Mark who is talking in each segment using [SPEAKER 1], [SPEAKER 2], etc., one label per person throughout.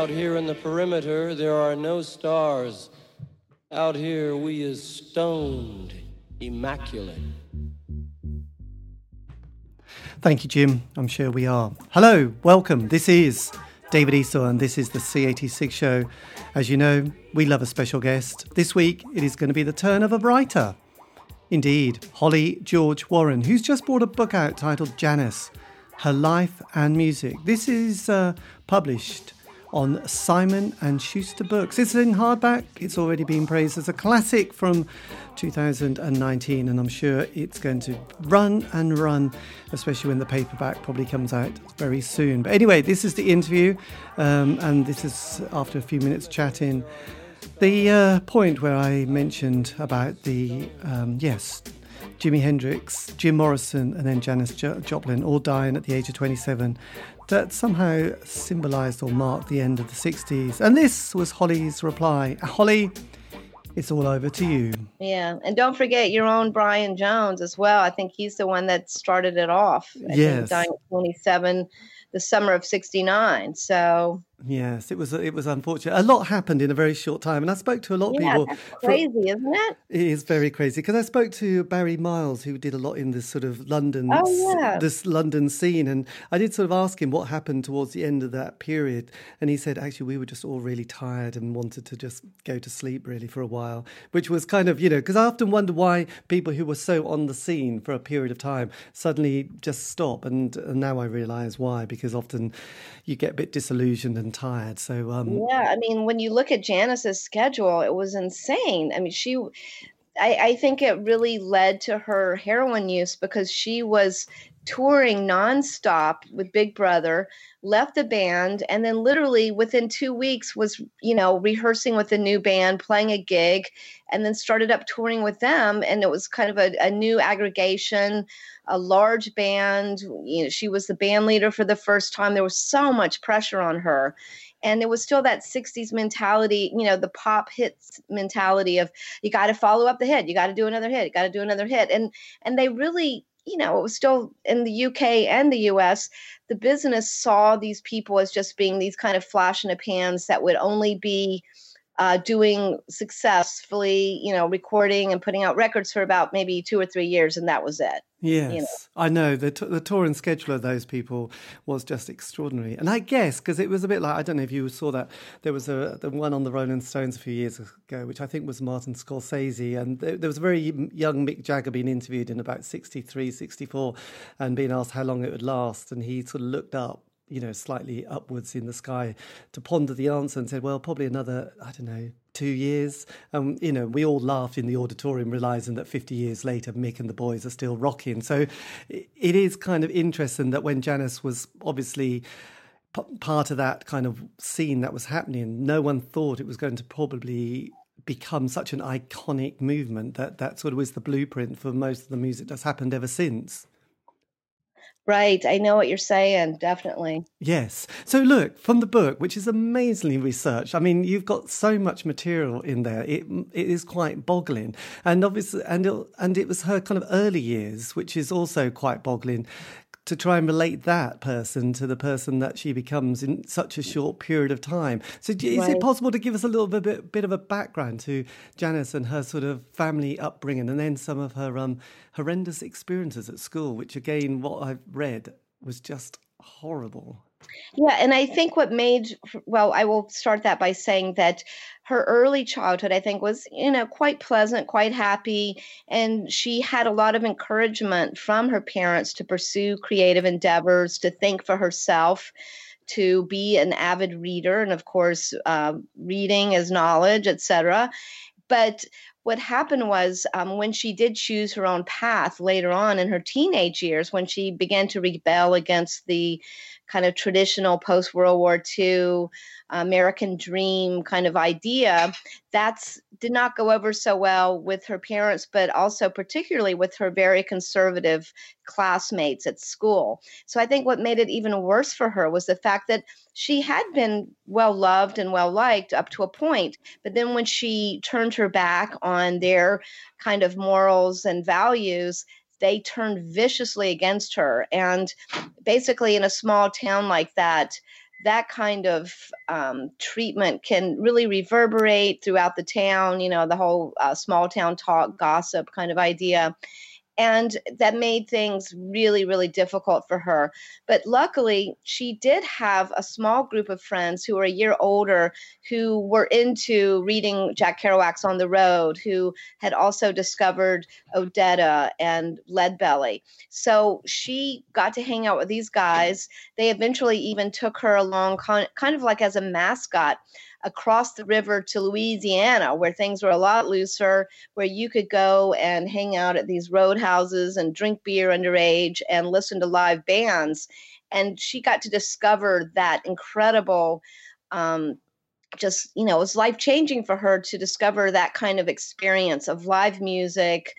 [SPEAKER 1] Out here in the perimeter, there are no stars. Out here, we is stoned, immaculate.
[SPEAKER 2] Thank you, Jim. I'm sure we are. Hello, welcome. This is David Eastaugh, and this is the C86 show. As you know, we love a special guest. This week, it is going to be the turn of a writer. Indeed, Holly George Warren, who's just brought a book out titled Janis Her Life and Music. This is uh, published on Simon and Schuster Books. It's in hardback. It's already been praised as a classic from 2019, and I'm sure it's going to run and run, especially when the paperback probably comes out very soon. But anyway, this is the interview, um, and this is after a few minutes chatting. The uh, point where I mentioned about the um, yes, Jimi Hendrix, Jim Morrison, and then Janis Joplin all dying at the age of 27 that somehow symbolised or marked the end of the 60s. And this was Holly's reply. Holly, it's all over to you.
[SPEAKER 3] Yeah, and don't forget your own Brian Jones as well. I think he's the one that started it off. I
[SPEAKER 2] yes,
[SPEAKER 3] dying at 27, the summer of '69. So
[SPEAKER 2] Yes, it was it was unfortunate. A lot happened in a very short time, and I spoke to a lot of
[SPEAKER 3] yeah,
[SPEAKER 2] people.
[SPEAKER 3] That's crazy, isn't it?
[SPEAKER 2] It is very crazy because I spoke to Barry Miles, who did a lot in this sort of London,
[SPEAKER 3] oh, yeah.
[SPEAKER 2] this London scene, and I did sort of ask him what happened towards the end of that period, and he said actually we were just all really tired and wanted to just go to sleep really for a while, which was kind of you know because I often wonder why people who were so on the scene for a period of time suddenly just stop, and, and now I realise why because often you get a bit disillusioned and tired. So um,
[SPEAKER 3] yeah, I mean, when you look at Janis's schedule, it was insane. I mean, she, I, I think it really led to her heroin use because she was touring nonstop with Big Brother, left the band, and then literally within two weeks was, you know, rehearsing with a new band, playing a gig, and then started up touring with them. And it was kind of a, a new aggregation, a large band. You know, she was the band leader for the first time. There was so much pressure on her and it was still that 60s mentality you know the pop hits mentality of you got to follow up the hit you got to do another hit you got to do another hit and and they really you know it was still in the uk and the us the business saw these people as just being these kind of flash in the pans that would only be uh, doing successfully, you know, recording and putting out records for about maybe two or three years, and that was it.
[SPEAKER 2] Yes,
[SPEAKER 3] you know?
[SPEAKER 2] I know the t- the tour and schedule of those people was just extraordinary, and I guess because it was a bit like I don't know if you saw that there was a the one on the Rolling Stones a few years ago, which I think was Martin Scorsese, and there, there was a very young Mick Jagger being interviewed in about 63, 64, and being asked how long it would last, and he sort of looked up you know, slightly upwards in the sky to ponder the answer and said, well, probably another, I don't know, two years. Um, you know, we all laughed in the auditorium, realizing that 50 years later, Mick and the boys are still rocking. So it is kind of interesting that when Janis was obviously p- part of that kind of scene that was happening, no one thought it was going to probably become such an iconic movement that that sort of was the blueprint for most of the music that's happened ever since.
[SPEAKER 3] Right. I know what you're saying. Definitely.
[SPEAKER 2] Yes. So, look, from the book, which is amazingly researched, I mean, you've got so much material in there. It, it is quite boggling. And obviously, and it, and it was her kind of early years, which is also quite boggling to try and relate that person to the person that she becomes in such a short period of time. So, is right. it possible to give us a little bit, bit of a background to Janis and her sort of family upbringing, and then some of her um, horrendous experiences at school, which again, what I've read was just horrible.
[SPEAKER 3] Yeah, and I think what made well, I will start that by saying that her early childhood, I think, was you know quite pleasant, quite happy, and she had a lot of encouragement from her parents to pursue creative endeavors, to think for herself, to be an avid reader, and of course, uh, reading is knowledge, etc. But what happened was um, when she did choose her own path later on in her teenage years, when she began to rebel against the kind of traditional post World War II American dream kind of idea, that's did not go over so well with her parents, but also particularly with her very conservative classmates at school. So I think what made it even worse for her was the fact that she had been well loved and well liked up to a point, but then when she turned her back on their kind of morals and values, they turned viciously against her. And basically, in a small town like that, that kind of um, treatment can really reverberate throughout the town, you know, the whole uh, small town talk, gossip kind of idea and that made things really really difficult for her. But luckily she did have a small group of friends who were a year older who were into reading jack kerouac's on the road who had also discovered odetta and leadbelly so she got to hang out with these guys. They eventually even took her along kind of like as a mascot across the river to Louisiana, where things were a lot looser, where you could go and hang out at these roadhouses and drink beer underage and listen to live bands. And she got to discover that incredible. Um, just you know it was life changing for her to discover that kind of experience of live music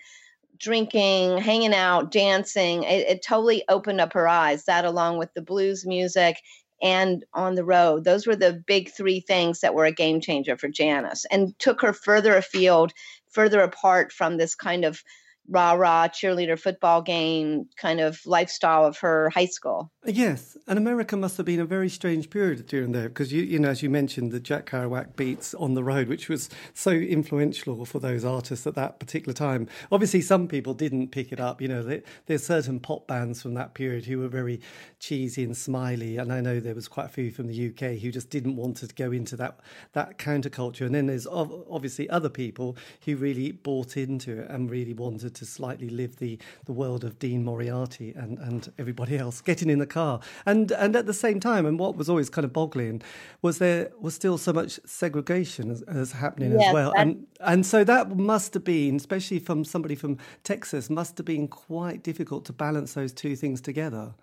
[SPEAKER 3] drinking hanging out dancing it, it, totally opened up her eyes that along with the blues music and on the road. Those were the big three things that were a game changer for Janis and took her further afield, further apart from this kind of rah rah cheerleader football game kind of lifestyle of her high school.
[SPEAKER 2] Yes, and America must have been a very strange period during there because you, you know, as you mentioned, the Jack Kerouac beats on the road, which was so influential for those artists at that particular time. Obviously, some people didn't pick it up. You know, there, there's certain pop bands from that period who were very cheesy and smiley, and I know there was quite a few from the UK who just didn't want to go into that that counterculture. And then there's obviously other people who really bought into it and really wanted to slightly live the the world of Dean Moriarty and and everybody else getting in the car. And and at the same time, and what was always kind of boggling was there was still so much segregation as, as happening yes, as well. And and so that must have been, especially from somebody from Texas, must have been quite difficult to balance those two things together.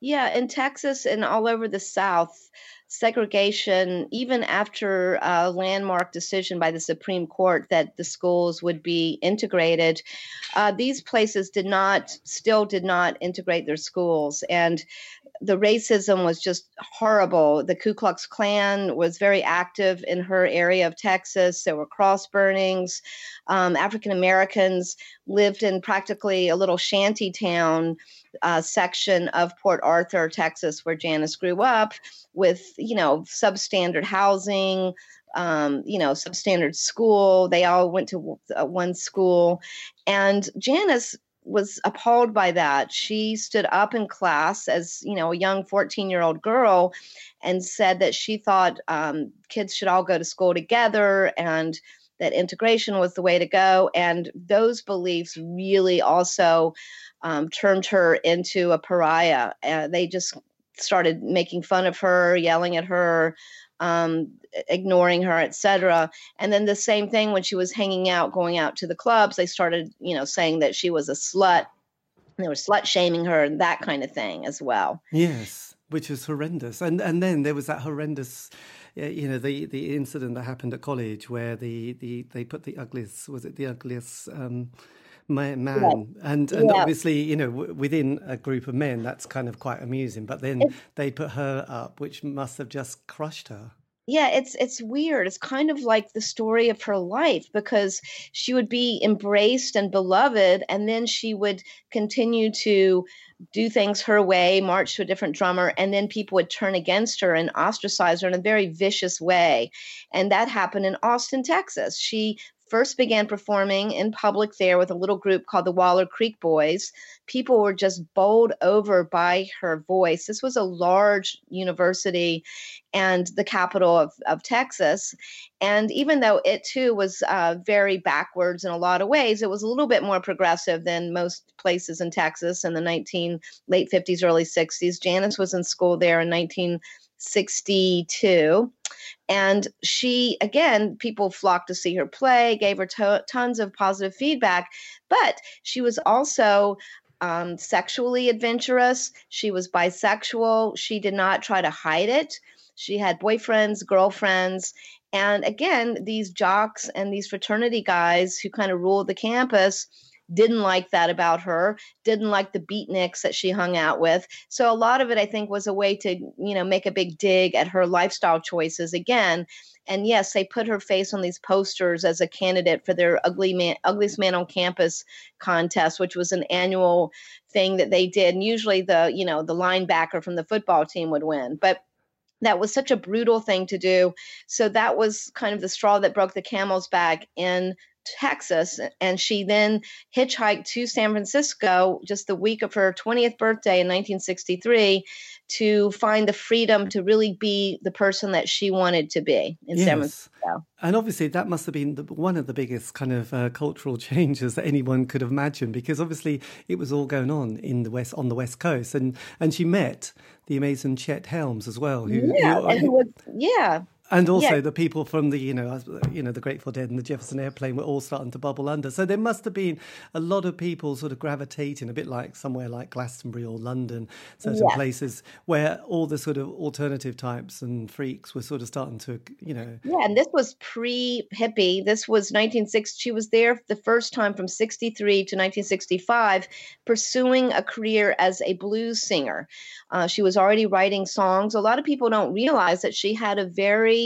[SPEAKER 3] Yeah, in Texas and all over the South, segregation, even after a landmark decision by the Supreme Court that the schools would be integrated, uh, these places did not, still did not integrate their schools. And the racism was just horrible. The Ku Klux Klan was very active in her area of Texas. There were cross burnings. Um, African Americans lived in practically a little shanty town uh, section of Port Arthur, Texas, where Janis grew up, with you know substandard housing, um, you know substandard school. They all went to uh, one school, and Janis was appalled by that. She stood up in class as you know a young 14 year old girl, and said that she thought um, kids should all go to school together and that integration was the way to go. And those beliefs really also um, turned her into a pariah. Uh, they just started making fun of her, yelling at her, um, ignoring her, etc. And then the same thing when she was hanging out, going out to the clubs, they started, you know, saying that she was a slut. They were slut shaming her and that kind of thing as well.
[SPEAKER 2] Yes, which was horrendous. And and then there was that horrendous you know the the incident that happened at college where the the they put the ugliest was it the ugliest um, man, yeah. and and yeah. obviously you know w- within a group of men that's kind of quite amusing but then it's, they put her up which must have just crushed her
[SPEAKER 3] yeah it's it's weird. It's kind of like the story of her life because she would be embraced and beloved and then she would continue to do things her way march to a different drummer and then people would turn against her and ostracize her in a very vicious way. And that happened in austin texas. She first began performing in public there with a little group called the Waller Creek Boys. People were just bowled over by her voice. This was a large university and the capital of, of Texas. And even though it too was uh, very backwards in a lot of ways, it was a little bit more progressive than most places in Texas in the 19 late 50s, early 60s. Janis was in school there in 1962 and she, again, people flocked to see her play, gave her to- tons of positive feedback, but she was also um, sexually adventurous. She was bisexual. She did not try to hide it. She had boyfriends, girlfriends. And again, these jocks and these fraternity guys who kind of ruled the campus didn't like that about her, didn't like the beatniks that she hung out with. So a lot of it, I think, was a way to, you know, make a big dig at her lifestyle choices again. And yes, they put her face on these posters as a candidate for their ugly man, ugliest man on campus contest, which was an annual thing that they did. And usually the, you know, the linebacker from the football team would win. But that was such a brutal thing to do. So that was kind of the straw that broke the camel's back in Texas. And she then hitchhiked to San Francisco just the week of her 20th birthday in 1963 to find the freedom to really be the person that she wanted to be in yes. San Francisco.
[SPEAKER 2] And obviously, that must have been the, one of the biggest kind of uh, cultural changes that anyone could have imagined, because obviously it was all going on in the west on the west coast, and and she met the amazing Chet Helms as well.
[SPEAKER 3] Who, yeah, who, who was, yeah,
[SPEAKER 2] and also yeah. the people from the you know you know the Grateful Dead and the Jefferson Airplane were all starting to bubble under. So there must have been a lot of people sort of gravitating a bit like somewhere like Glastonbury or London, certain yeah. places where all the sort of alternative types and freaks were sort of starting to you know.
[SPEAKER 3] Yeah, and this was pre hippie. This was 1960. She was there the first time from 63 to 1965, pursuing a career as a blues singer. Uh, she was already writing songs. A lot of people don't realize that she had a very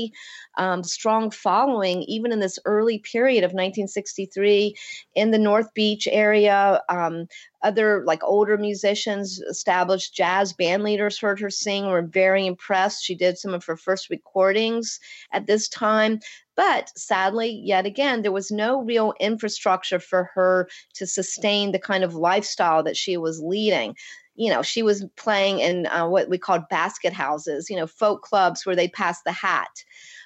[SPEAKER 3] um, strong following, even in this early period of 1963 in the North Beach area. Um, other like older musicians, established jazz band leaders heard her sing, were very impressed. She did some of her first recordings at this time. But sadly, yet again, there was no real infrastructure for her to sustain the kind of lifestyle that she was leading you know, she was playing in uh, what we called basket houses, you know, folk clubs where they pass the hat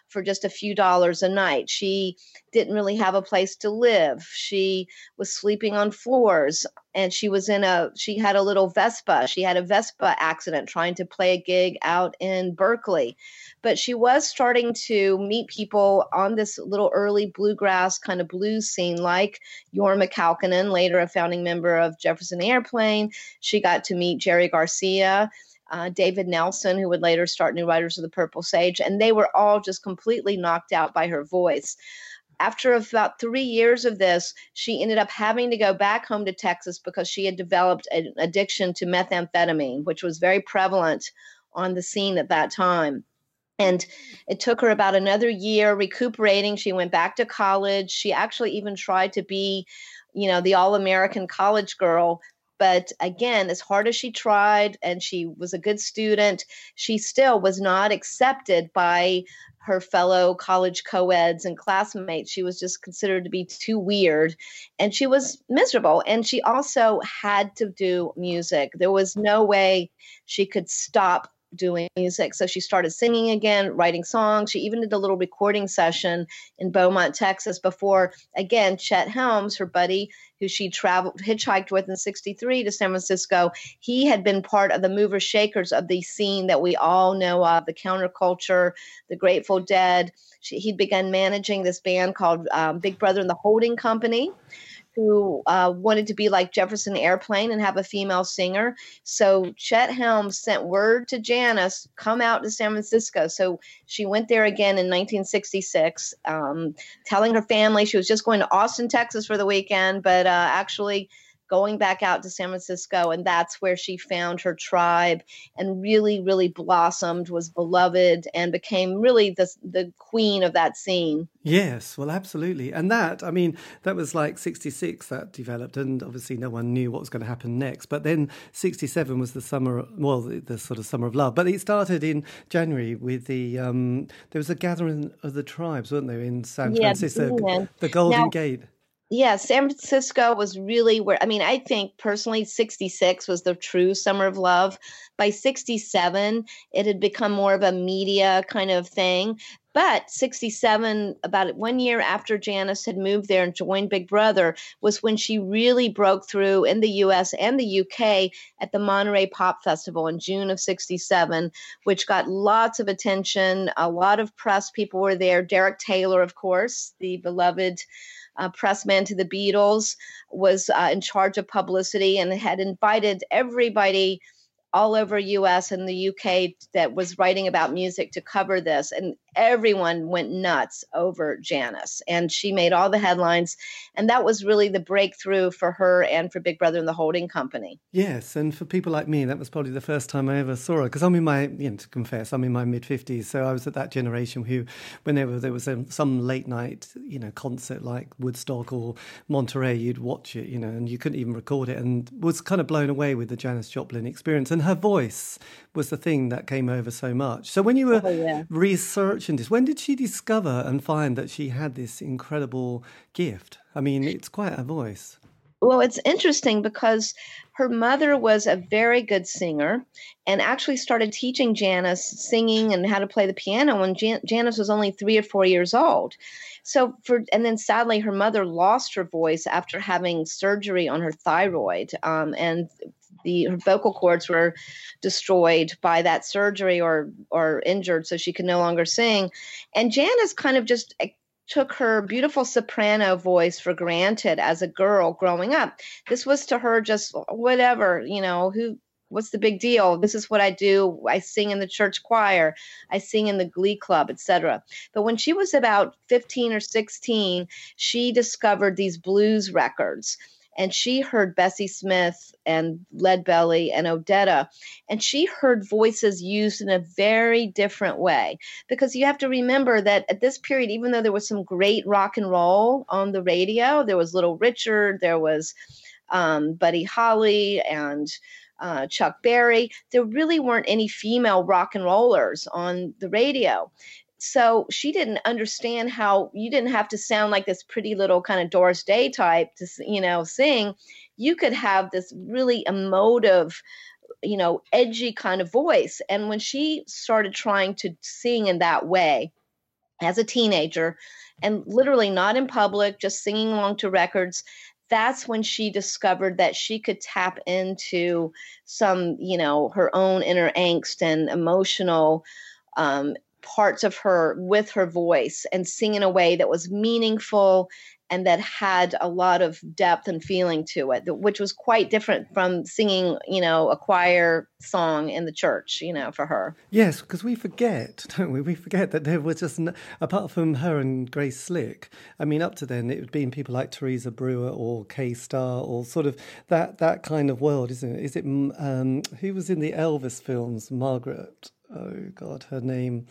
[SPEAKER 3] for just a few dollars a night. She didn't really have a place to live. She was sleeping on floors and she was in a she had a little Vespa. She had a Vespa accident trying to play a gig out in Berkeley. But she was starting to meet people on this little early bluegrass kind of blues scene like Jorma Kaukonen, later a founding member of Jefferson Airplane. She got to meet Jerry Garcia uh, David Nelson, who would later start New Riders of the Purple Sage, and they were all just completely knocked out by her voice. After about three years of this, she ended up having to go back home to Texas because she had developed an addiction to methamphetamine, which was very prevalent on the scene at that time. And it took her about another year recuperating. She went back to college. She actually even tried to be, you know, the all American college girl but again, as hard as she tried and she was a good student, she still was not accepted by her fellow college co-eds and classmates. She was just considered to be too weird and she was miserable. And she also had to do music. There was no way she could stop doing music. So she started singing again, writing songs. She even did a little recording session in Beaumont, Texas, before again Chet Helms, her buddy, who she traveled hitchhiked with in 63 to San Francisco. He had been part of the mover shakers of the scene that we all know of, the counterculture, the Grateful Dead. She, he'd begun managing this band called um, Big Brother and the Holding Company who uh, wanted to be like Jefferson Airplane and have a female singer. So Chet Helms sent word to Janis, come out to San Francisco. So she went there again in 1966, um, telling her family she was just going to Austin, Texas for the weekend, but uh, actually going back out to San Francisco, and that's where she found her tribe and really, really blossomed, was beloved, and became really the the queen of that scene.
[SPEAKER 2] Yes, well, absolutely, and that I mean that was like '66 that developed, and obviously no one knew what was going to happen next. But then '67 was the summer, well, the, the, sort of summer of love. But it started in January with the um, there was a gathering of the tribes, weren't there, in San yeah, Francisco, the Golden now, Gate
[SPEAKER 3] yeah, San Francisco was really where I mean, I think personally 66 was the true summer of love. By 67, it had become more of a media kind of thing. But 67, about one year after Janis had moved there and joined Big Brother, was when she really broke through in the US and the UK at the Monterey Pop Festival in June of 67, which got lots of attention. A lot of press people were there. Derek Taylor, of course, the beloved uh, pressman to the Beatles, was uh, in charge of publicity and had invited everybody all over US and the UK that was writing about music to cover this. And everyone went nuts over Janis and she made all the headlines. And that was really the breakthrough for her and for Big Brother and the Holding Company.
[SPEAKER 2] Yes, and for people like me, that was probably the first time I ever saw her because I'm in my, you know, to confess, I'm in my mid 50s. So I was at that generation who, whenever there was a, um, some late night, you know, concert like Woodstock or Monterey, you'd watch it, you know, and you couldn't even record it and was kind of blown away with the Janis Joplin experience. And her voice was the thing that came over so much. So when you were oh, yeah. researching this, when did she discover and find that she had this incredible gift? I mean, it's quite a voice.
[SPEAKER 3] Well, it's interesting because her mother was a very good singer and actually started teaching Janis singing and how to play the piano when Jan- Janis was only three or four years old. So for and then sadly her mother lost her voice after having surgery on her thyroid, um, and the her vocal cords were destroyed by that surgery or or injured, so she could no longer sing. And Janis kind of just eh, took her beautiful soprano voice for granted as a girl growing up. This was to her just whatever, you know, who what's the big deal? This is what i do. I sing in the church choir. I sing in the glee club etc but when she was about 15 or 16 she discovered these blues records and she heard Bessie Smith and Lead Belly and Odetta, and she heard voices used in a very different way. Because you have to remember that at this period, even though there was some great rock and roll on the radio, there was Little Richard, there was um, Buddy Holly, and uh, Chuck Berry, there really weren't any female rock and rollers on the radio so she didn't understand how you didn't have to sound like this pretty little kind of Doris Day type to you know sing. You could have this really emotive, you know, edgy kind of voice. And when she started trying to sing in that way as a teenager, and literally not in public, just singing along to records, that's when she discovered that she could tap into some, you know, her own inner angst and emotional um, parts of her with her voice and sing in a way that was meaningful and that had a lot of depth and feeling to it, which was quite different from singing, you know, a choir song in the church, you know, for her.
[SPEAKER 2] Yes, because we forget, don't we? We forget that there was just, apart from her and Grace Slick, I mean, up to then it had been people like Teresa Brewer or Kay Starr or sort of that that kind of world, isn't it? Is it, um, who was in the Elvis films? Margaret oh god, her name.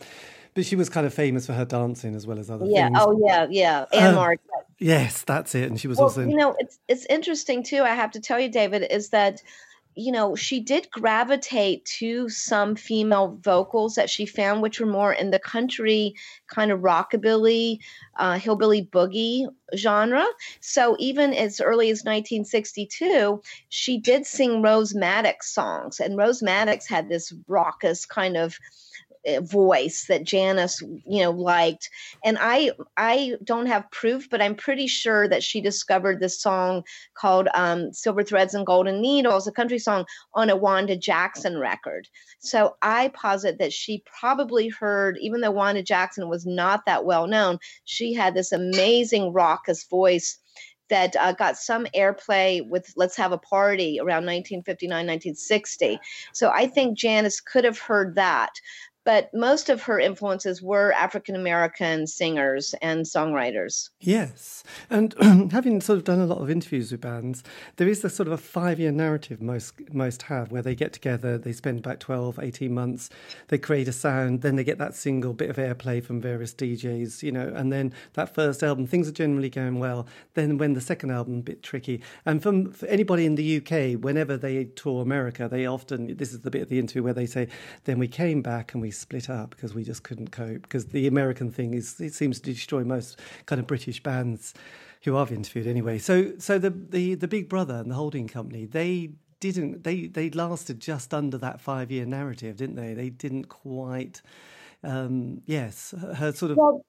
[SPEAKER 2] But she was kind of famous for her dancing as well as other
[SPEAKER 3] yeah.
[SPEAKER 2] things. Yeah.
[SPEAKER 3] Oh yeah, yeah. And um, Mark.
[SPEAKER 2] Yes, that's it. And she was
[SPEAKER 3] well,
[SPEAKER 2] also
[SPEAKER 3] You know, it's it's interesting too, I have to tell you, David, is that you know, she did gravitate to some female vocals that she found, which were more in the country kind of rockabilly, uh, hillbilly boogie genre. So even as early as 1962, she did sing Rose Maddox songs, and Rose Maddox had this raucous kind of voice that Janis, you know, liked. And I I don't have proof, but I'm pretty sure that she discovered this song called um, Silver Threads and Golden Needles, a country song on a Wanda Jackson record. So I posit that she probably heard, even though Wanda Jackson was not that well known, she had this amazing raucous voice that uh, got some airplay with Let's Have a Party around 1959, 1960. So I think Janis could have heard that but most of her influences were African American singers and songwriters.
[SPEAKER 2] Yes. And having sort of done a lot of interviews with bands, there is a sort of a five year narrative most most have where they get together, they spend about 12, 18 months, they create a sound, then they get that single bit of airplay from various DJs, you know, and then that first album, things are generally going well. Then when the second album, a bit tricky. And from for anybody in the UK, whenever they tour America, they often, this is the bit of the interview where they say, then we came back and we split up because we just couldn't cope. Because the American thing is, it seems to destroy most kind of British bands who I've interviewed anyway. So, so the the the Big Brother and the holding company, they didn't they they lasted just under that five year narrative, didn't they? They didn't quite. Um, yes, her sort of well,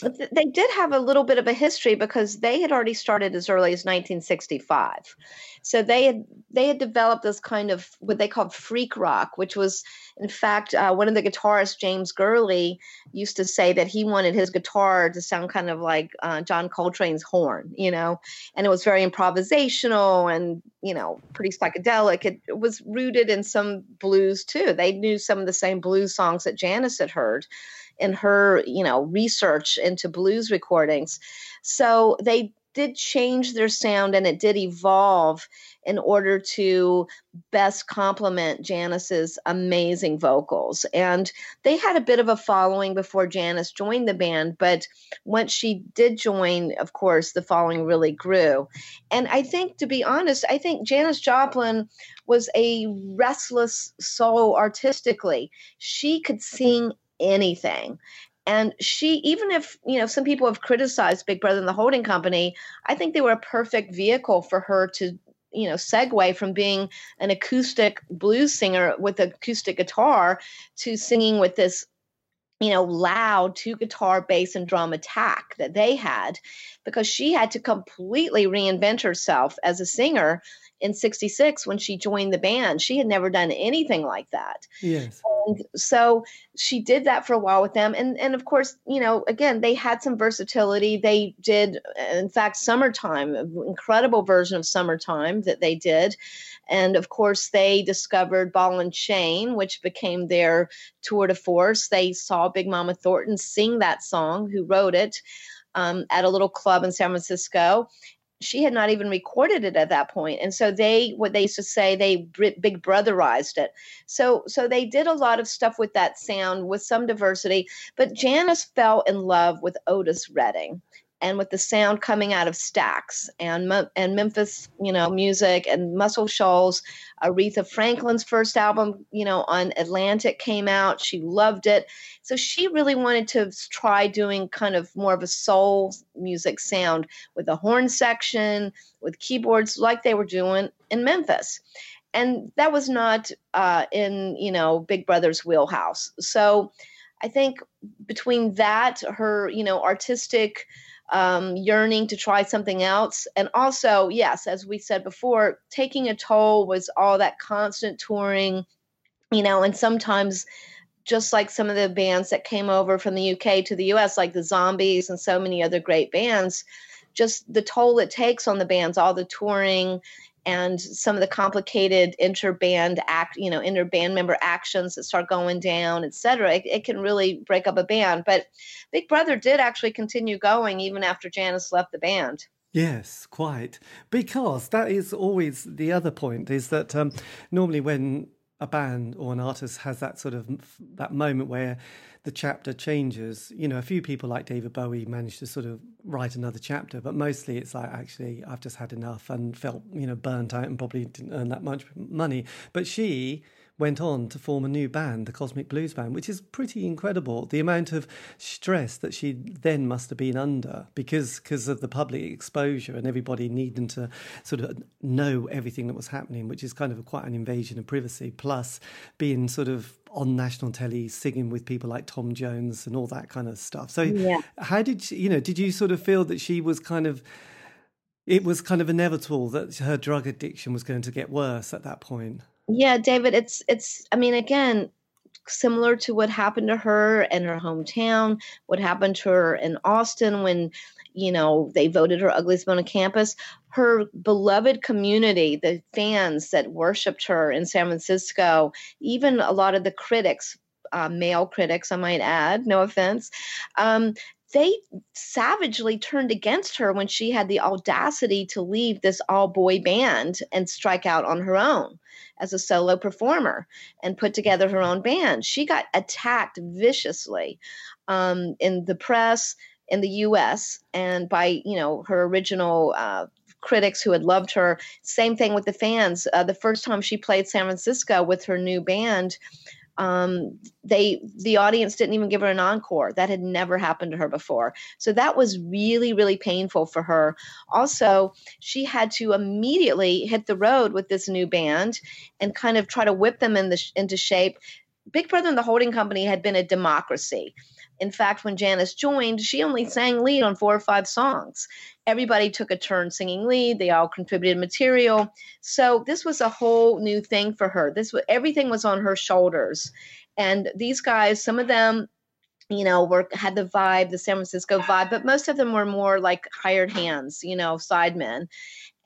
[SPEAKER 3] they did have a little bit of a history because they had already started as early as 1965 so they had they had developed this kind of what they called freak rock which was in fact uh, one of the guitarists james gurley used to say that he wanted his guitar to sound kind of like uh, john coltrane's horn you know? And it was very improvisational and you know pretty psychedelic. It, it was rooted in some blues too. They knew some of the same blues songs that janis had heard in her, you know, research into blues recordings. So they did change their sound and it did evolve in order to best complement Janis's amazing vocals. And they had a bit of a following before Janis joined the band, but once she did join, of course, the following really grew. And I think, to be honest, I think Janis Joplin was a restless soul artistically. She could sing anything. And she, even if, you know, some people have criticized Big Brother and the Holding Company, I think they were a perfect vehicle for her to, you know, segue from being an acoustic blues singer with acoustic guitar to singing with this you know, loud two guitar, bass, and drum attack that they had because she had to completely reinvent herself as a singer in 66 when she joined the band. She had never done anything like that.
[SPEAKER 2] Yes.
[SPEAKER 3] And so she did that for a while with them. And, and of course, you know, again, they had some versatility. They did, in fact, Summertime, an incredible version of Summertime that they did. And of course, they discovered Ball and Chain, which became their tour de force. They saw Big Mama Thornton sing that song, who wrote it. Um, at a little club in San Francisco. She had not even recorded it at that point. And so they what they used to say they big brotherized it. So so they did a lot of stuff with that sound with some diversity but janis fell in love with otis redding and with the sound coming out of Stax and and Memphis, you know, music and Muscle Shoals. Aretha Franklin's first album, you know, on Atlantic came out. She loved it. So she really wanted to try doing kind of more of a soul music sound with a horn section, with keyboards like they were doing in Memphis. And that was not uh, in, you know, Big Brother's wheelhouse. So I think between that, her, you know, artistic um, yearning to try something else. And also, yes, as we said before, taking a toll was all that constant touring, you know, and sometimes just like some of the bands that came over from the UK to the US, like the Zombies and so many other great bands, just the toll it takes on the bands, all the touring and some of the complicated interband act, you know, interband member actions that start going down, et cetera, it, it, can really break up a band. But Big Brother did actually continue going even after Janis left the band.
[SPEAKER 2] Yes, quite. Because that is always the other point is that um, normally when a band or an artist has that sort of that moment where the chapter changes. You know, a few people like David Bowie managed to sort of write another chapter, but mostly it's like actually I've just had enough and felt you know burnt out and probably didn't earn that much money. But she went on to form a new band, the Cosmic Blues Band, which is pretty incredible. The amount of stress that she then must have been under because because of the public exposure and everybody needing to sort of know everything that was happening, which is kind of quite an invasion of privacy. Plus, being sort of on national telly singing with people like Tom Jones and all that kind of stuff. So, yeah. how did she, you know? Did you sort of feel that she was kind of it was kind of inevitable that her drug addiction was going to get worse at that point?
[SPEAKER 3] Yeah, David, it's it's I mean again, similar to what happened to her in her hometown, what happened to her in Austin when, you know, they voted her ugliest on campus. Her beloved community, the fans that worshipped her in San Francisco, even a lot of the critics, uh, male critics, I might add, no offense, um, they savagely turned against her when she had the audacity to leave this all boy band and strike out on her own as a solo performer and put together her own band. She got attacked viciously um, in the press in the U.S. and by you know her original. Uh, critics who had loved her. Same thing with the fans. Uh, the first time she played San Francisco with her new band, um, they the audience didn't even give her an encore. That had never happened to her before. So that was really really painful for her. Also she had to immediately hit the road with this new band and kind of try to whip them in the, into shape. Big brother and the holding company had been a democracy in fact, when Janis joined, she only sang lead on four or five songs. Everybody took a turn singing lead. They all contributed material. So this was a whole new thing for her. This was everything was on her shoulders. And these guys some of them you know were had the vibe the san francisco vibe but most of them were more like hired hands you know sidemen.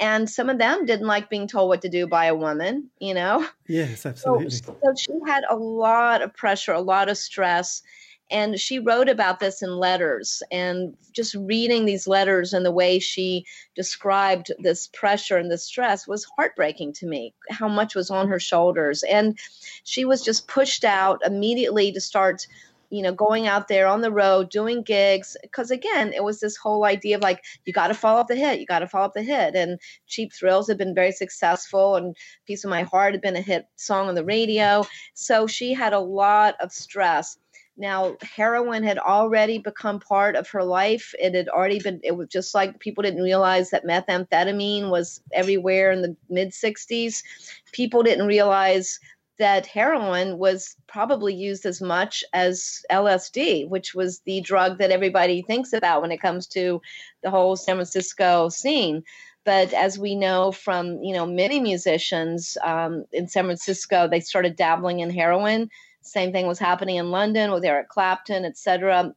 [SPEAKER 3] And some of them didn't like being told what to do by a woman you know?
[SPEAKER 2] Yes absolutely.
[SPEAKER 3] so, so she had a lot of pressure a lot of stress And she wrote about this in letters, and just reading these letters and the way she described this pressure and this stress was heartbreaking to me, how much was on her shoulders. And she was just pushed out immediately to start you know, going out there on the road, doing gigs. Because again, it was this whole idea of like, you got to follow up the hit, you got to follow up the hit. And Cheap Thrills had been very successful, and Piece of My Heart had been a hit song on the radio. So she had a lot of stress. Now, heroin had already become part of her life. It had already been, it was just like people didn't realize that methamphetamine was everywhere in the mid 60s. People didn't realize that heroin was probably used as much as LSD, which was the drug that everybody thinks about when it comes to the whole San Francisco scene. But as we know from you know many musicians um, in San Francisco, they started dabbling in heroin. Same thing was happening in London with Eric Clapton, etc.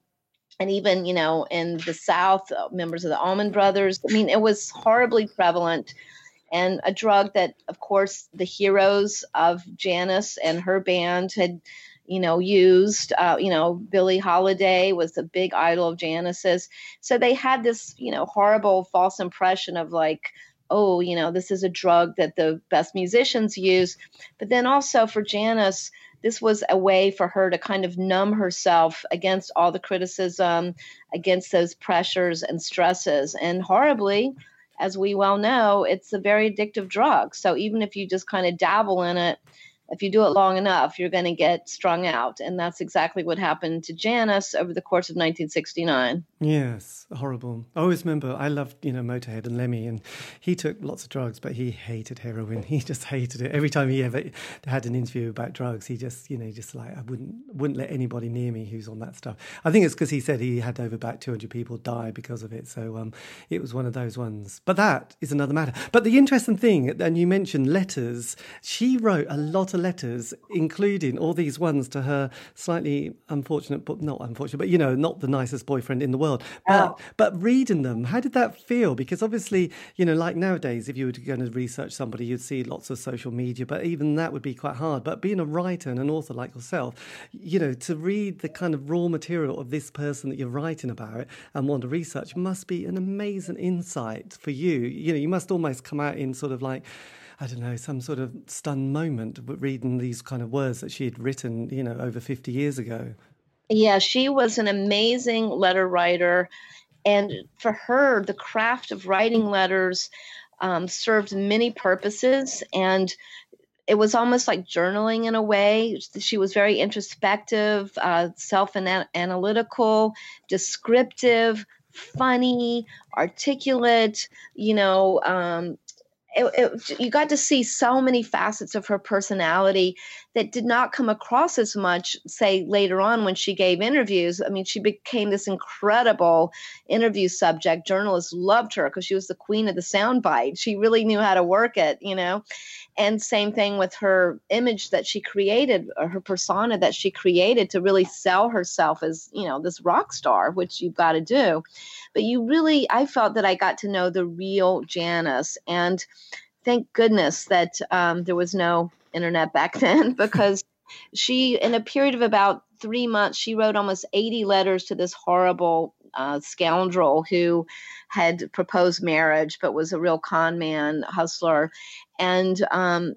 [SPEAKER 3] And even you know in the South, uh, members of the Allman Brothers. I mean, it was horribly prevalent and a drug that, of course, the heroes of Janis and her band had, you know, used. Uh, you know, Billie Holiday was a big idol of Janis's, so they had this, you know, horrible false impression of like, oh, you know, this is a drug that the best musicians use. But then also for Janis, this was a way for her to kind of numb herself against all the criticism, against those pressures and stresses. And horribly, as we well know, it's a very addictive drug. So even if you just kind of dabble in it, if you do it long enough, you're going to get strung out. And that's exactly what happened to Janis over the course of 1969.
[SPEAKER 2] Yes, horrible. I always remember I loved, you know, Motorhead and Lemmy, and he took lots of drugs, but he hated heroin. He just hated it. Every time he ever had an interview about drugs, he just, you know, just like, I wouldn't wouldn't let anybody near me who's on that stuff. I think it's because he said he had over about 200 people die because of it. So um, it was one of those ones. But that is another matter. But the interesting thing, and you mentioned letters, she wrote a lot of letters, including all these ones to her slightly unfortunate, but not unfortunate, but you know, not the nicest boyfriend in the world. But oh. but reading them, how did that feel? Because obviously, you know, like nowadays, if you were going to research somebody, you'd see lots of social media, but even that would be quite hard. But being a writer and an author like yourself, you know, to read the kind of raw material of this person that you're writing about and want to research must be an amazing insight for you. You know, you must almost come out in sort of like I don't know, some sort of stunned moment reading these kind of words that she had written, you know, over 50 years ago.
[SPEAKER 3] Yeah, she was an amazing letter writer. And for her, the craft of writing letters um, served many purposes. And it was almost like journaling in a way. She was very introspective, uh, self analytical, descriptive, funny, articulate, you know, um, it, it, you got to see so many facets of her personality that did not come across as much, say, later on when she gave interviews. I mean, she became this incredible interview subject. Journalists loved her because she was the queen of the soundbite. She really knew how to work it, you know. And same thing with her image that she created, or her persona that she created to really sell herself as, you know, this rock star, which you've got to do. But you really, I felt that I got to know the real Janis. And thank goodness that um, there was no internet back then because she, in a period of about three months, she wrote almost 80 letters to this horrible uh, scoundrel who had proposed marriage but was a real con man, hustler. And um,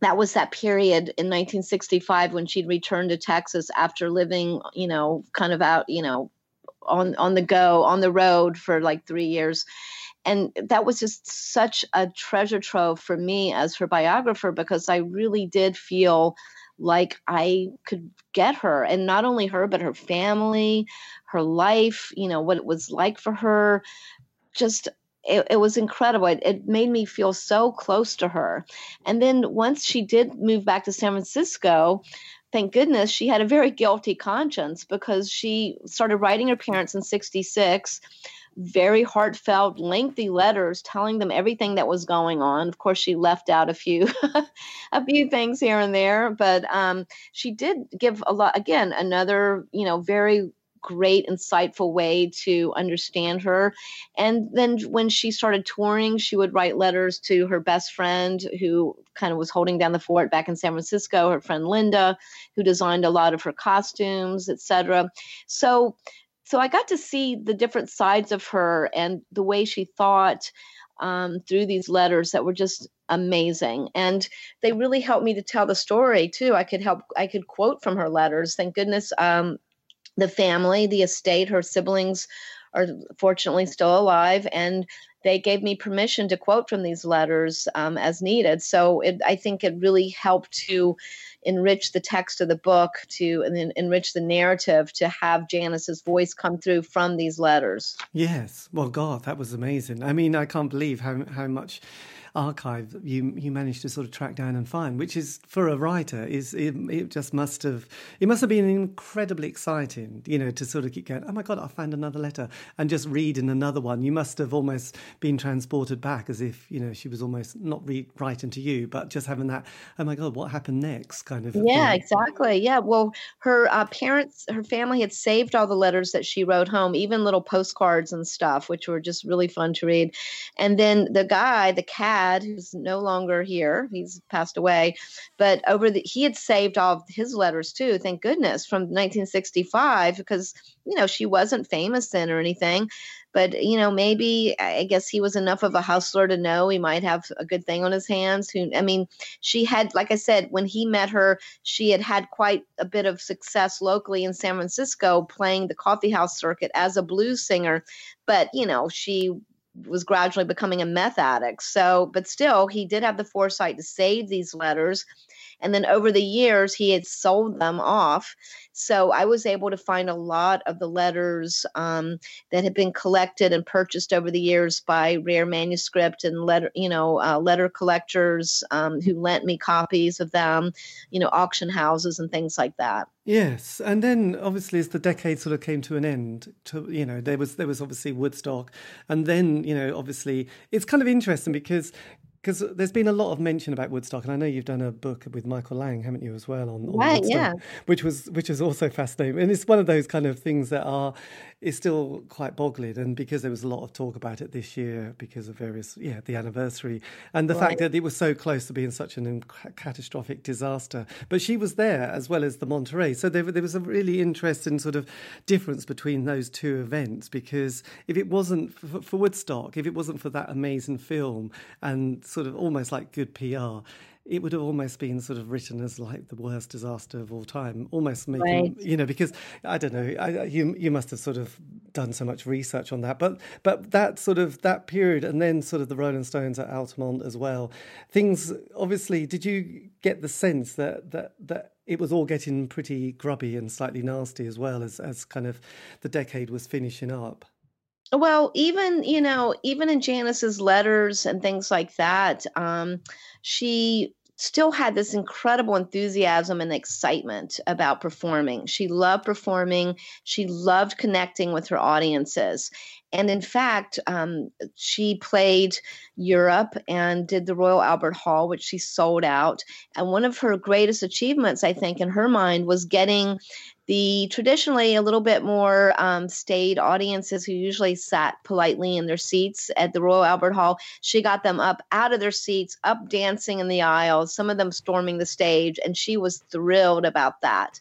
[SPEAKER 3] that was that period in 1965 when she'd returned to Texas after living, you know, kind of out, you know, on on the go on the road for like three years and that was just such a treasure trove for me as her biographer because i really did feel like i could get her and not only her but her family her life you know what it was like for her just it, it, was incredible. It, it, made me feel so close to her. And then once she did move back to San Francisco, thank goodness she had a very guilty conscience because she started writing her parents in 66 very heartfelt lengthy letters telling them everything that was going on of course she left out a few a few things here and there but um, she did give a lot again another you know very great, insightful way to understand her. And then when she started touring, she would write letters to her best friend who kind of was holding down the fort back in San Francisco, her friend Linda, who designed a lot of her costumes, etc. So so I got to see the different sides of her and the way she thought um, through these letters that were just amazing. And they really helped me to tell the story too. I could help i could quote from her letters. Thank goodness um, the family the estate her siblings are fortunately still alive. And they gave me permission to quote from these letters um, as needed so it, i think it really helped to enrich the text of the book to and enrich the narrative to have Janis's voice come through from these letters.
[SPEAKER 2] Yes. Well, God, that was amazing. I mean, I can't believe how how much archive you you managed to sort of track down and find, which is for a writer is it, it just must have it must have been incredibly exciting, you know, to sort of keep going. Oh my God, I found another letter, and just read in another one. You must have almost been transported back as if you know she was almost not re- writing to you, but just having that. Oh my God, what happened next? Kind of.
[SPEAKER 3] Yeah, exactly. Yeah. Well, her uh, parents, her family had saved all the letters that she wrote home, even little postcards and stuff, which were just really fun to read. And then the guy, the cad, who's no longer here, he's passed away, but over the he had saved all of his letters too, thank goodness, from 1965 because you know she wasn't famous then or anything. But you know, maybe I guess he was enough of a hustler to know he might have a good thing on his hands. Who I mean, she had, like I said, when he met her, she had had quite a bit of success locally in San Francisco, playing the coffee house circuit as a blues singer. But you know, she was gradually becoming a meth addict. So, but still, he did have the foresight to save these letters. And then over the years, he had sold them off. So I was able to find a lot of the letters um, that had been collected and purchased over the years by Rare Manuscript and letter, you know, uh, letter collectors um, who lent me copies of them, you know, auction houses and things like that.
[SPEAKER 2] Yes, and then obviously as the decade sort of came to an end, to you know there was there was obviously Woodstock, and then you know obviously it's kind of interesting because because there's been a lot of mention about Woodstock, and I know you've done a book with Michael Lang, haven't you, as well on, on
[SPEAKER 3] right,
[SPEAKER 2] Woodstock,
[SPEAKER 3] yeah.
[SPEAKER 2] which was which is also fascinating, and it's one of those kind of things that are is still quite boggling, and because there was a lot of talk about it this year because of various yeah the anniversary and the right. fact that it was so close to being such an catastrophic disaster, but she was there as well as the Monterey, so there there was a really interesting sort of difference between those two events because if it wasn't for, for Woodstock, if it wasn't for that amazing film and sort of almost like good PR, it would have almost been sort of written as like the worst disaster of all time, almost making right. you know because I don't know I, you you must have sort of done so much research on that, but but that sort of that period and then sort of the Rolling Stones at Altamont as well. Things obviously, did you get the sense that that that it was all getting pretty grubby and slightly nasty as well as as kind of the decade was finishing up?
[SPEAKER 3] Well, even you know, even in Janis's letters and things like that, um, she still had this incredible enthusiasm and excitement about performing. She loved performing. She loved connecting with her audiences. And in fact, um, she played Europe and did the Royal Albert Hall, which she sold out. And one of her greatest achievements, I think, in her mind, was getting the traditionally a little bit more um, staid audiences who usually sat politely in their seats at the Royal Albert Hall, she got them up out of their seats, up dancing in the aisles, some of them storming the stage, and she was thrilled about that.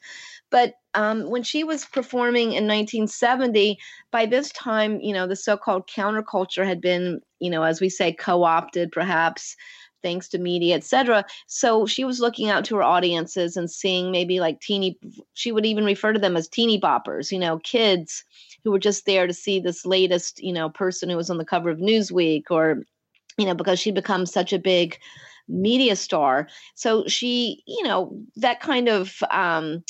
[SPEAKER 3] But um, when she was performing in 1970, by this time, you know, the so called counterculture had been, you know, as we say, co opted perhaps thanks to media, etc. So she was looking out to her audiences and seeing maybe like teeny, she would even refer to them as teeny boppers, you know, kids who were just there to see this latest, you know, person who was on the cover of Newsweek or, you know, because she becomes such a big media star. So she, you know, that kind of, um,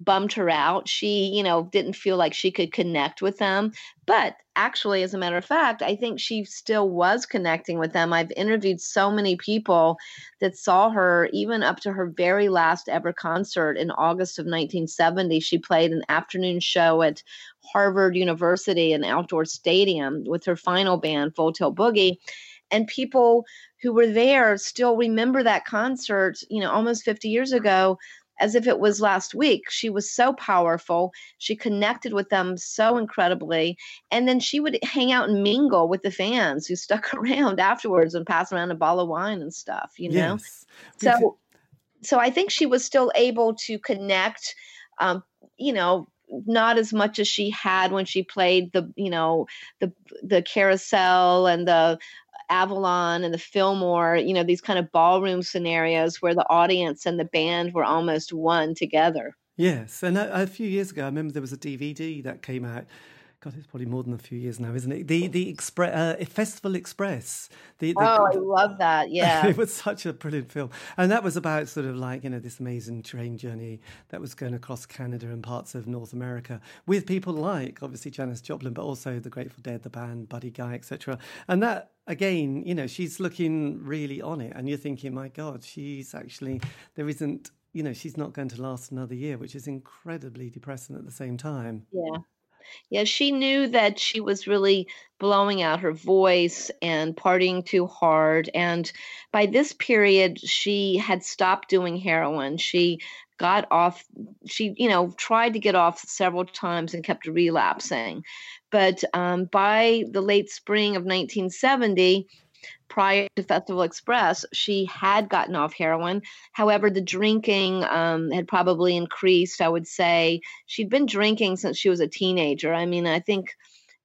[SPEAKER 3] bummed her out. She, you know, didn't feel like she could connect with them. But actually, as a matter of fact, I think she still was connecting with them. I've interviewed so many people that saw her even up to her very last ever concert in August of 1970. She played an afternoon show at Harvard University, an outdoor stadium, with her final band, Full Tilt Boogie. And people who were there still remember that concert, you know, almost 50 years ago as if it was last week. She was so powerful. She connected with them so incredibly. And then she would hang out and mingle with the fans who stuck around afterwards and pass around a bottle of wine and stuff, you know?
[SPEAKER 2] Yes.
[SPEAKER 3] So, so I think she was still able to connect, um, you know, not as much as she had when she played the you know the the carousel and the Avalon and the Fillmore, you know, these kind of ballroom scenarios where the audience and the band were almost one together.
[SPEAKER 2] Yes, and a, a few years ago, I remember there was a DVD that came out God, it's probably more than a few years now, isn't it? The the express uh, Festival Express. The, the,
[SPEAKER 3] oh, I love that. Yeah,
[SPEAKER 2] it was such a brilliant film, and that was about sort of like you know this amazing train journey that was going across Canada and parts of North America with people like obviously Janis Joplin, but also the Grateful Dead, the band, Buddy Guy, etc. And that again, you know, she's looking really on it, and you're thinking, my God, she's actually there isn't you know, she's not going to last another year, which is incredibly depressing at the same time.
[SPEAKER 3] Yeah. Yeah, she knew that she was really blowing out her voice and partying too hard. And by this period, she had stopped doing heroin. She got off, she, you know, tried to get off several times and kept relapsing. But um, by the late spring of 1970, prior to Festival Express, she had gotten off heroin. However, the drinking um, had probably increased. I would say she'd been drinking since she was a teenager. I mean, I think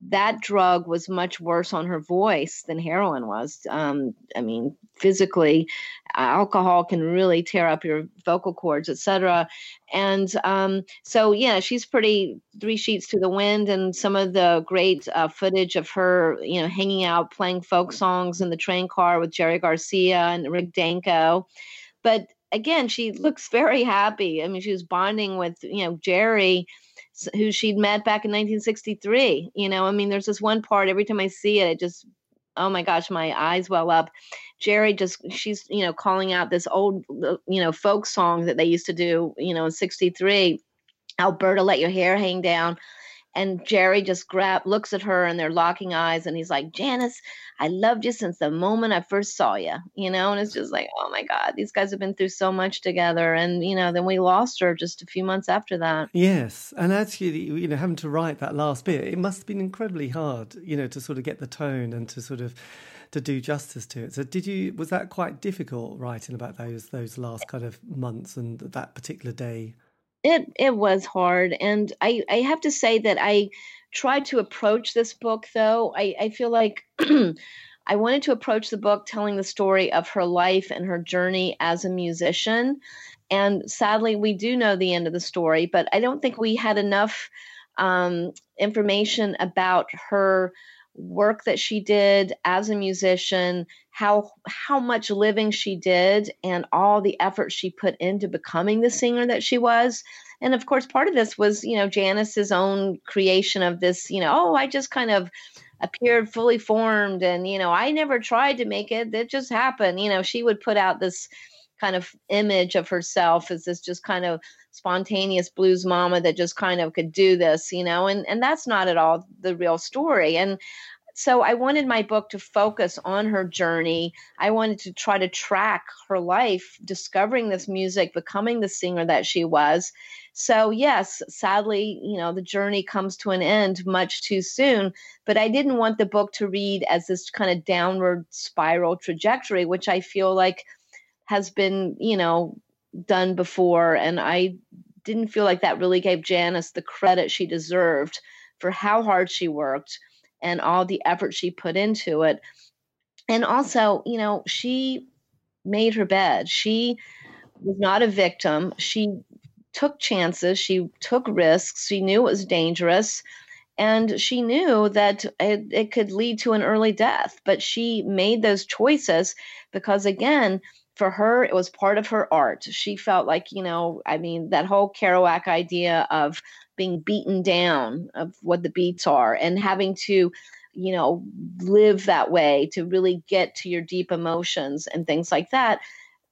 [SPEAKER 3] that drug was much worse on her voice than heroin was. Um, I mean, physically, alcohol can really tear up your vocal cords, etc. And um, so, yeah, she's pretty three sheets to the wind. And some of the great uh, footage of her, you know, hanging out playing folk songs in the train car with Jerry Garcia and Rick Danko. But again, she looks very happy. I mean, she was bonding with, you know, Jerry who she'd met back in 1963. You know, I mean, there's this one part every time I see it, it just, oh my gosh, my eyes well up. Jerry just, she's, you know, calling out this old, uh, you know, folk song that they used to do, you know, in 63. Alberta, let your hair hang down and Jerry just grab looks at her and they're locking eyes and he's like, Janis, I loved you since the moment I first saw you, you know, and it's just like, oh my God, these guys have been through so much together. And, you know, then we lost her just a few months after that.
[SPEAKER 2] Yes. And actually, you know, having to write that last bit, it must have been incredibly hard, you know, to sort of get the tone and to sort of to do justice to it. So did you was that quite difficult writing about those those last kind of months and that particular day?
[SPEAKER 3] It it was hard, and I I have to say that I tried to approach this book though. I I feel like. I wanted to approach the book telling the story of her life and her journey as a musician. And sadly, we do know the end of the story, but I don't think we had enough um, information about her work that she did as a musician, how how much living she did, and all the effort she put into becoming the singer that she was. And of course, part of this was, you know, Janis's own creation of this, you know, oh, I just kind of appeared fully formed and, you know, I never tried to make it. It just happened. You know, she would put out this kind of image of herself as this just kind of spontaneous blues mama that just kind of could do this, you know, and and that's not at all the real story. And so I wanted my book to focus on her journey. I wanted to try to track her life, discovering this music, becoming the singer that she was. So, yes, sadly, you know, the journey comes to an end much too soon, but I didn't want the book to read as this kind of downward spiral trajectory, which I feel like has been, you know, done before. And I didn't feel like that really gave Janis the credit she deserved for how hard she worked and all the effort she put into it. And also, you know, she made her bed. She was not a victim. She took chances. She took risks. She knew it was dangerous. And she knew that it, it could lead to an early death. But she made those choices because, again, for her, it was part of her art. She felt like, you know, I mean, that whole Kerouac idea of being beaten down, of what the beats are, and having to, you know, live that way to really get to your deep emotions and things like that.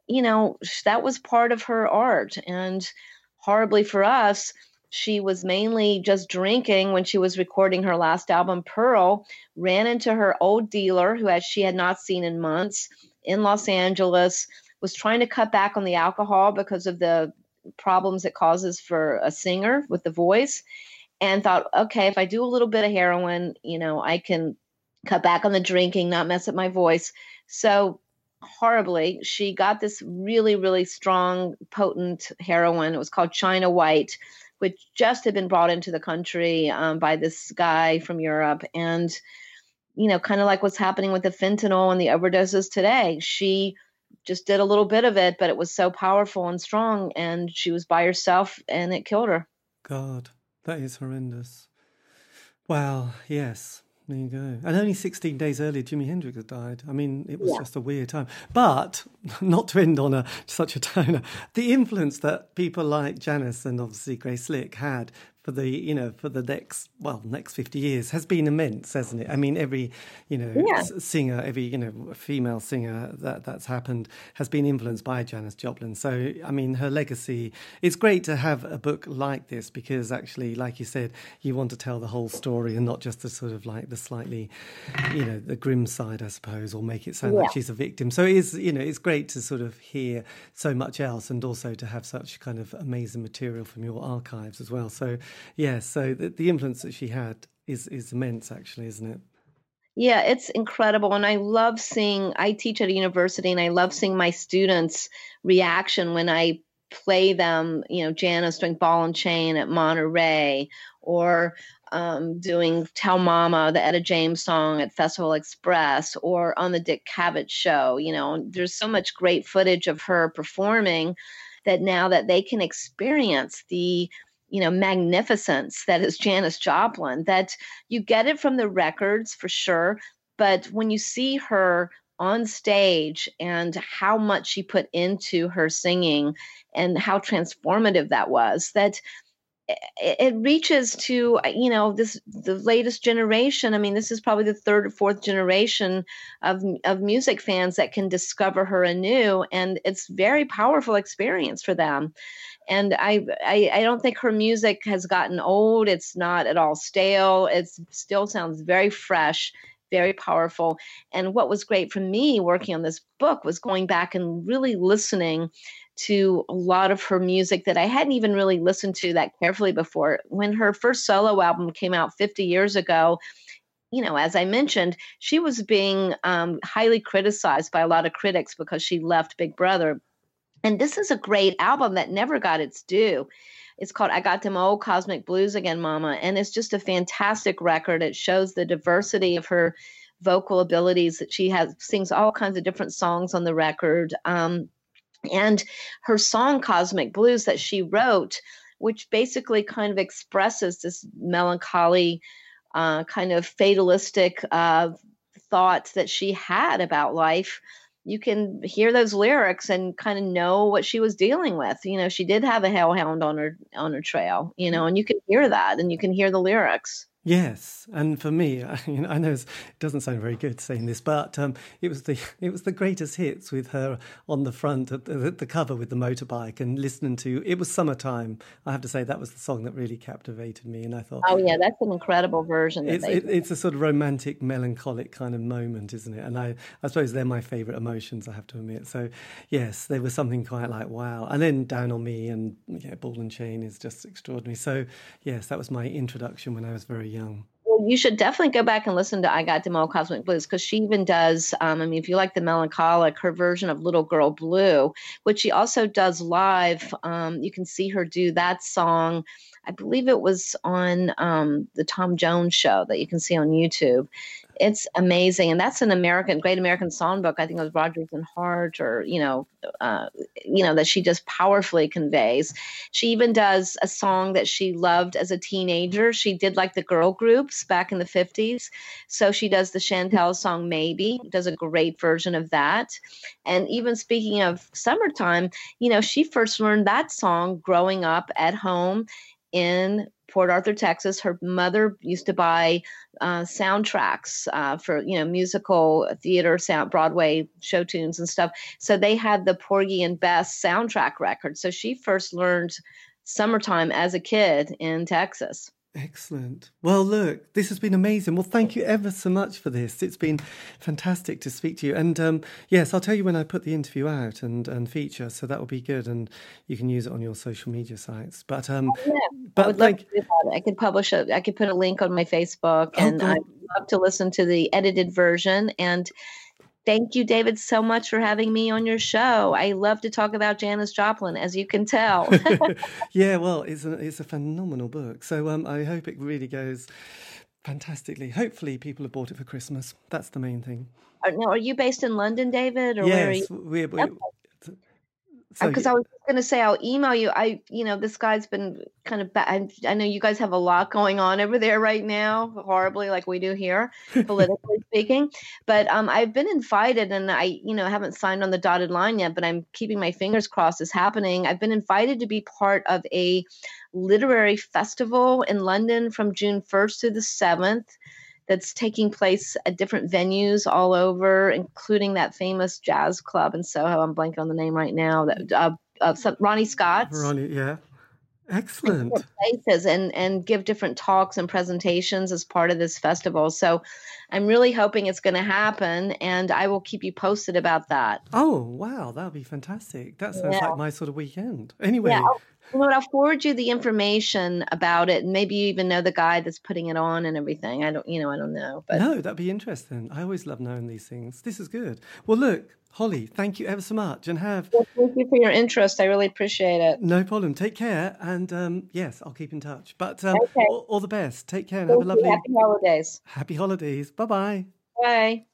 [SPEAKER 3] You know, that was part of her art. And horribly for us, she was mainly just drinking when she was recording her last album, Pearl, ran into her old dealer who had, she had not seen in months in Los Angeles, was trying to cut back on the alcohol because of the problems it causes for a singer with the voice and thought, okay, if I do a little bit of heroin, you know, I can cut back on the drinking, not mess up my voice. So horribly, she got this really, really strong, potent heroin. It was called China White, which just had been brought into the country um, by this guy from Europe. And, you know, kind of like what's happening with the fentanyl and the overdoses today. She just did a little bit of it, but it was so powerful and strong, and she was by herself, and it killed her.
[SPEAKER 2] God, that is horrendous. Wow, yes. There you go. And only 16 days earlier, Jimi Hendrix had died. I mean, it was yeah. just a weird time. But not to end on a, such a tone, the influence that people like Janis and obviously Grace Slick had for the you know for the next well next 50 years has been immense hasn't it i mean every you know yeah. singer every you know female singer that that's happened has been influenced by janis joplin so i mean her legacy it's great to have a book like this because actually like you said you want to tell the whole story and not just the sort of like the slightly you know the grim side i suppose or make it sound yeah. like she's a victim so it is you know it's great to sort of hear so much else and also to have such kind of amazing material from your archives as well so yeah, so the, the influence that she had is is immense, actually, isn't it?
[SPEAKER 3] Yeah, it's incredible. And I love seeing, I teach at a university and I love seeing my students' reaction when I play them, you know, Janis doing ball and chain at Monterey or um, doing Tell Mama, the Etta James song at Festival Express or on the Dick Cavett show. You know, there's so much great footage of her performing that now that they can experience the you know magnificence that is Janis Joplin that you get it from the records for sure but when you see her on stage and how much she put into her singing and how transformative that was that it reaches to you know this the latest generation. I mean this is probably the third or fourth generation of of music fans that can discover her anew and it's very powerful experience for them and I, I, I don't think her music has gotten old. It's not at all stale. It still sounds very fresh, very powerful. And what was great for me working on this book was going back and really listening to a lot of her music that I hadn't even really listened to that carefully before. When her first solo album came out 50 years ago, you know, as I mentioned, she was being um, highly criticized by a lot of critics because she left Big Brother. And this is a great album that never got its due. It's called I Got Them Old Cosmic Blues Again, Mama. And it's just a fantastic record. It shows the diversity of her vocal abilities that she has, sings all kinds of different songs on the record. Um, and her song Cosmic Blues that she wrote, which basically kind of expresses this melancholy, uh, kind of fatalistic uh, thoughts that she had about life you can hear those lyrics and kind of know what she was dealing with. You know, she did have a hellhound on her on her trail, you know, mm-hmm. and you can hear that and you can hear the lyrics.
[SPEAKER 2] Yes, and for me, I, you know, I know it doesn't sound very good saying this, but um, it was the it was the greatest hits with her on the front at the, the, cover with the motorbike and listening to. It was summertime. I have to say that was the song that really captivated me, and I thought,
[SPEAKER 3] oh yeah, that's an incredible version.
[SPEAKER 2] It's it, it's a sort of romantic, melancholic kind of moment, isn't it? And I I suppose they're my favourite emotions. I have to admit. So yes, there was something quite like wow, and then Down on Me and yeah, Ball and Chain is just extraordinary. So yes, that was my introduction when I was very young.
[SPEAKER 3] Well, you should definitely go back and listen to I Got All Cosmic Blues because she even does, um, I mean, if you like the melancholic, her version of Little Girl Blue, which she also does live. Um, you can see her do that song. I believe it was on um, the Tom Jones show that you can see on YouTube it's amazing, and that's an American Great American Songbook. I think it was Rodgers and Hart, or you know, uh, you know that she just powerfully conveys. She even does a song that she loved as a teenager. She did like the girl groups back in the fifties, so she does the Chantel song "Maybe." Does a great version of that. And even speaking of summertime, you know, she first learned that song growing up at home in Port Arthur, Texas. Her mother used to buy uh, soundtracks uh, for you know musical theater sound Broadway show tunes and stuff. So they had the Porgy and Bess soundtrack record. So she first learned "Summertime" as a kid in Texas.
[SPEAKER 2] Excellent. Well, look, this has been amazing. Well, thank you ever so much for this. It's been fantastic to speak to you. And um, yes, I'll tell you when I put the interview out and, and feature, so that will be good, and you can use it on your social media sites. But um, oh, yeah. but
[SPEAKER 3] I would
[SPEAKER 2] love
[SPEAKER 3] to do that. I could publish it. I could put a link on my Facebook, oh, and oh, I'd love to listen to the edited version. And Thank you, David, so much for having me on your show. I love to talk about Janis Joplin, as you can tell.
[SPEAKER 2] yeah, well, it's a, it's a phenomenal book. So um, I hope it really goes fantastically. Hopefully, people have bought it for Christmas. That's the main thing.
[SPEAKER 3] Are, now, are you based in London, David?
[SPEAKER 2] Or yes, where are you? We, we, okay
[SPEAKER 3] because so, I was going to say I'll email you. I, you know, this guy's been kind of bad. I know you guys have a lot going on over there right now, horribly like we do here, politically speaking. But um, I've been invited, and I, you know, haven't signed on the dotted line yet. But I'm keeping my fingers crossed it's happening. I've been invited to be part of a literary festival in London from June 1st to the 7th that's taking place at different venues all over, including that famous jazz club in Soho. I'm blanking on the name right now. That uh, uh, some, Ronnie Scott's.
[SPEAKER 2] Ronnie, yeah. Excellent.
[SPEAKER 3] Places and and give different talks and presentations as part of this festival. So I'm really hoping it's going to happen, and I will keep you posted about that.
[SPEAKER 2] Oh wow, that would be fantastic. That sounds yeah. like my sort of weekend. Anyway,
[SPEAKER 3] yeah, you know what? I'll forward you the information about it, and maybe you even know the guy that's putting it on and everything. I don't, you know, I don't know.
[SPEAKER 2] But no, that'd be interesting. I always love knowing these things. This is good. Well, look, Holly, thank you ever so much, and have
[SPEAKER 3] well, thank you for your interest. I really appreciate it.
[SPEAKER 2] No problem. Take care, and um, yes, I'll keep in touch. But um, okay. all, all, the best. Take care and thank have a lovely
[SPEAKER 3] happy holidays.
[SPEAKER 2] Happy holidays. Bye-bye.
[SPEAKER 3] Bye.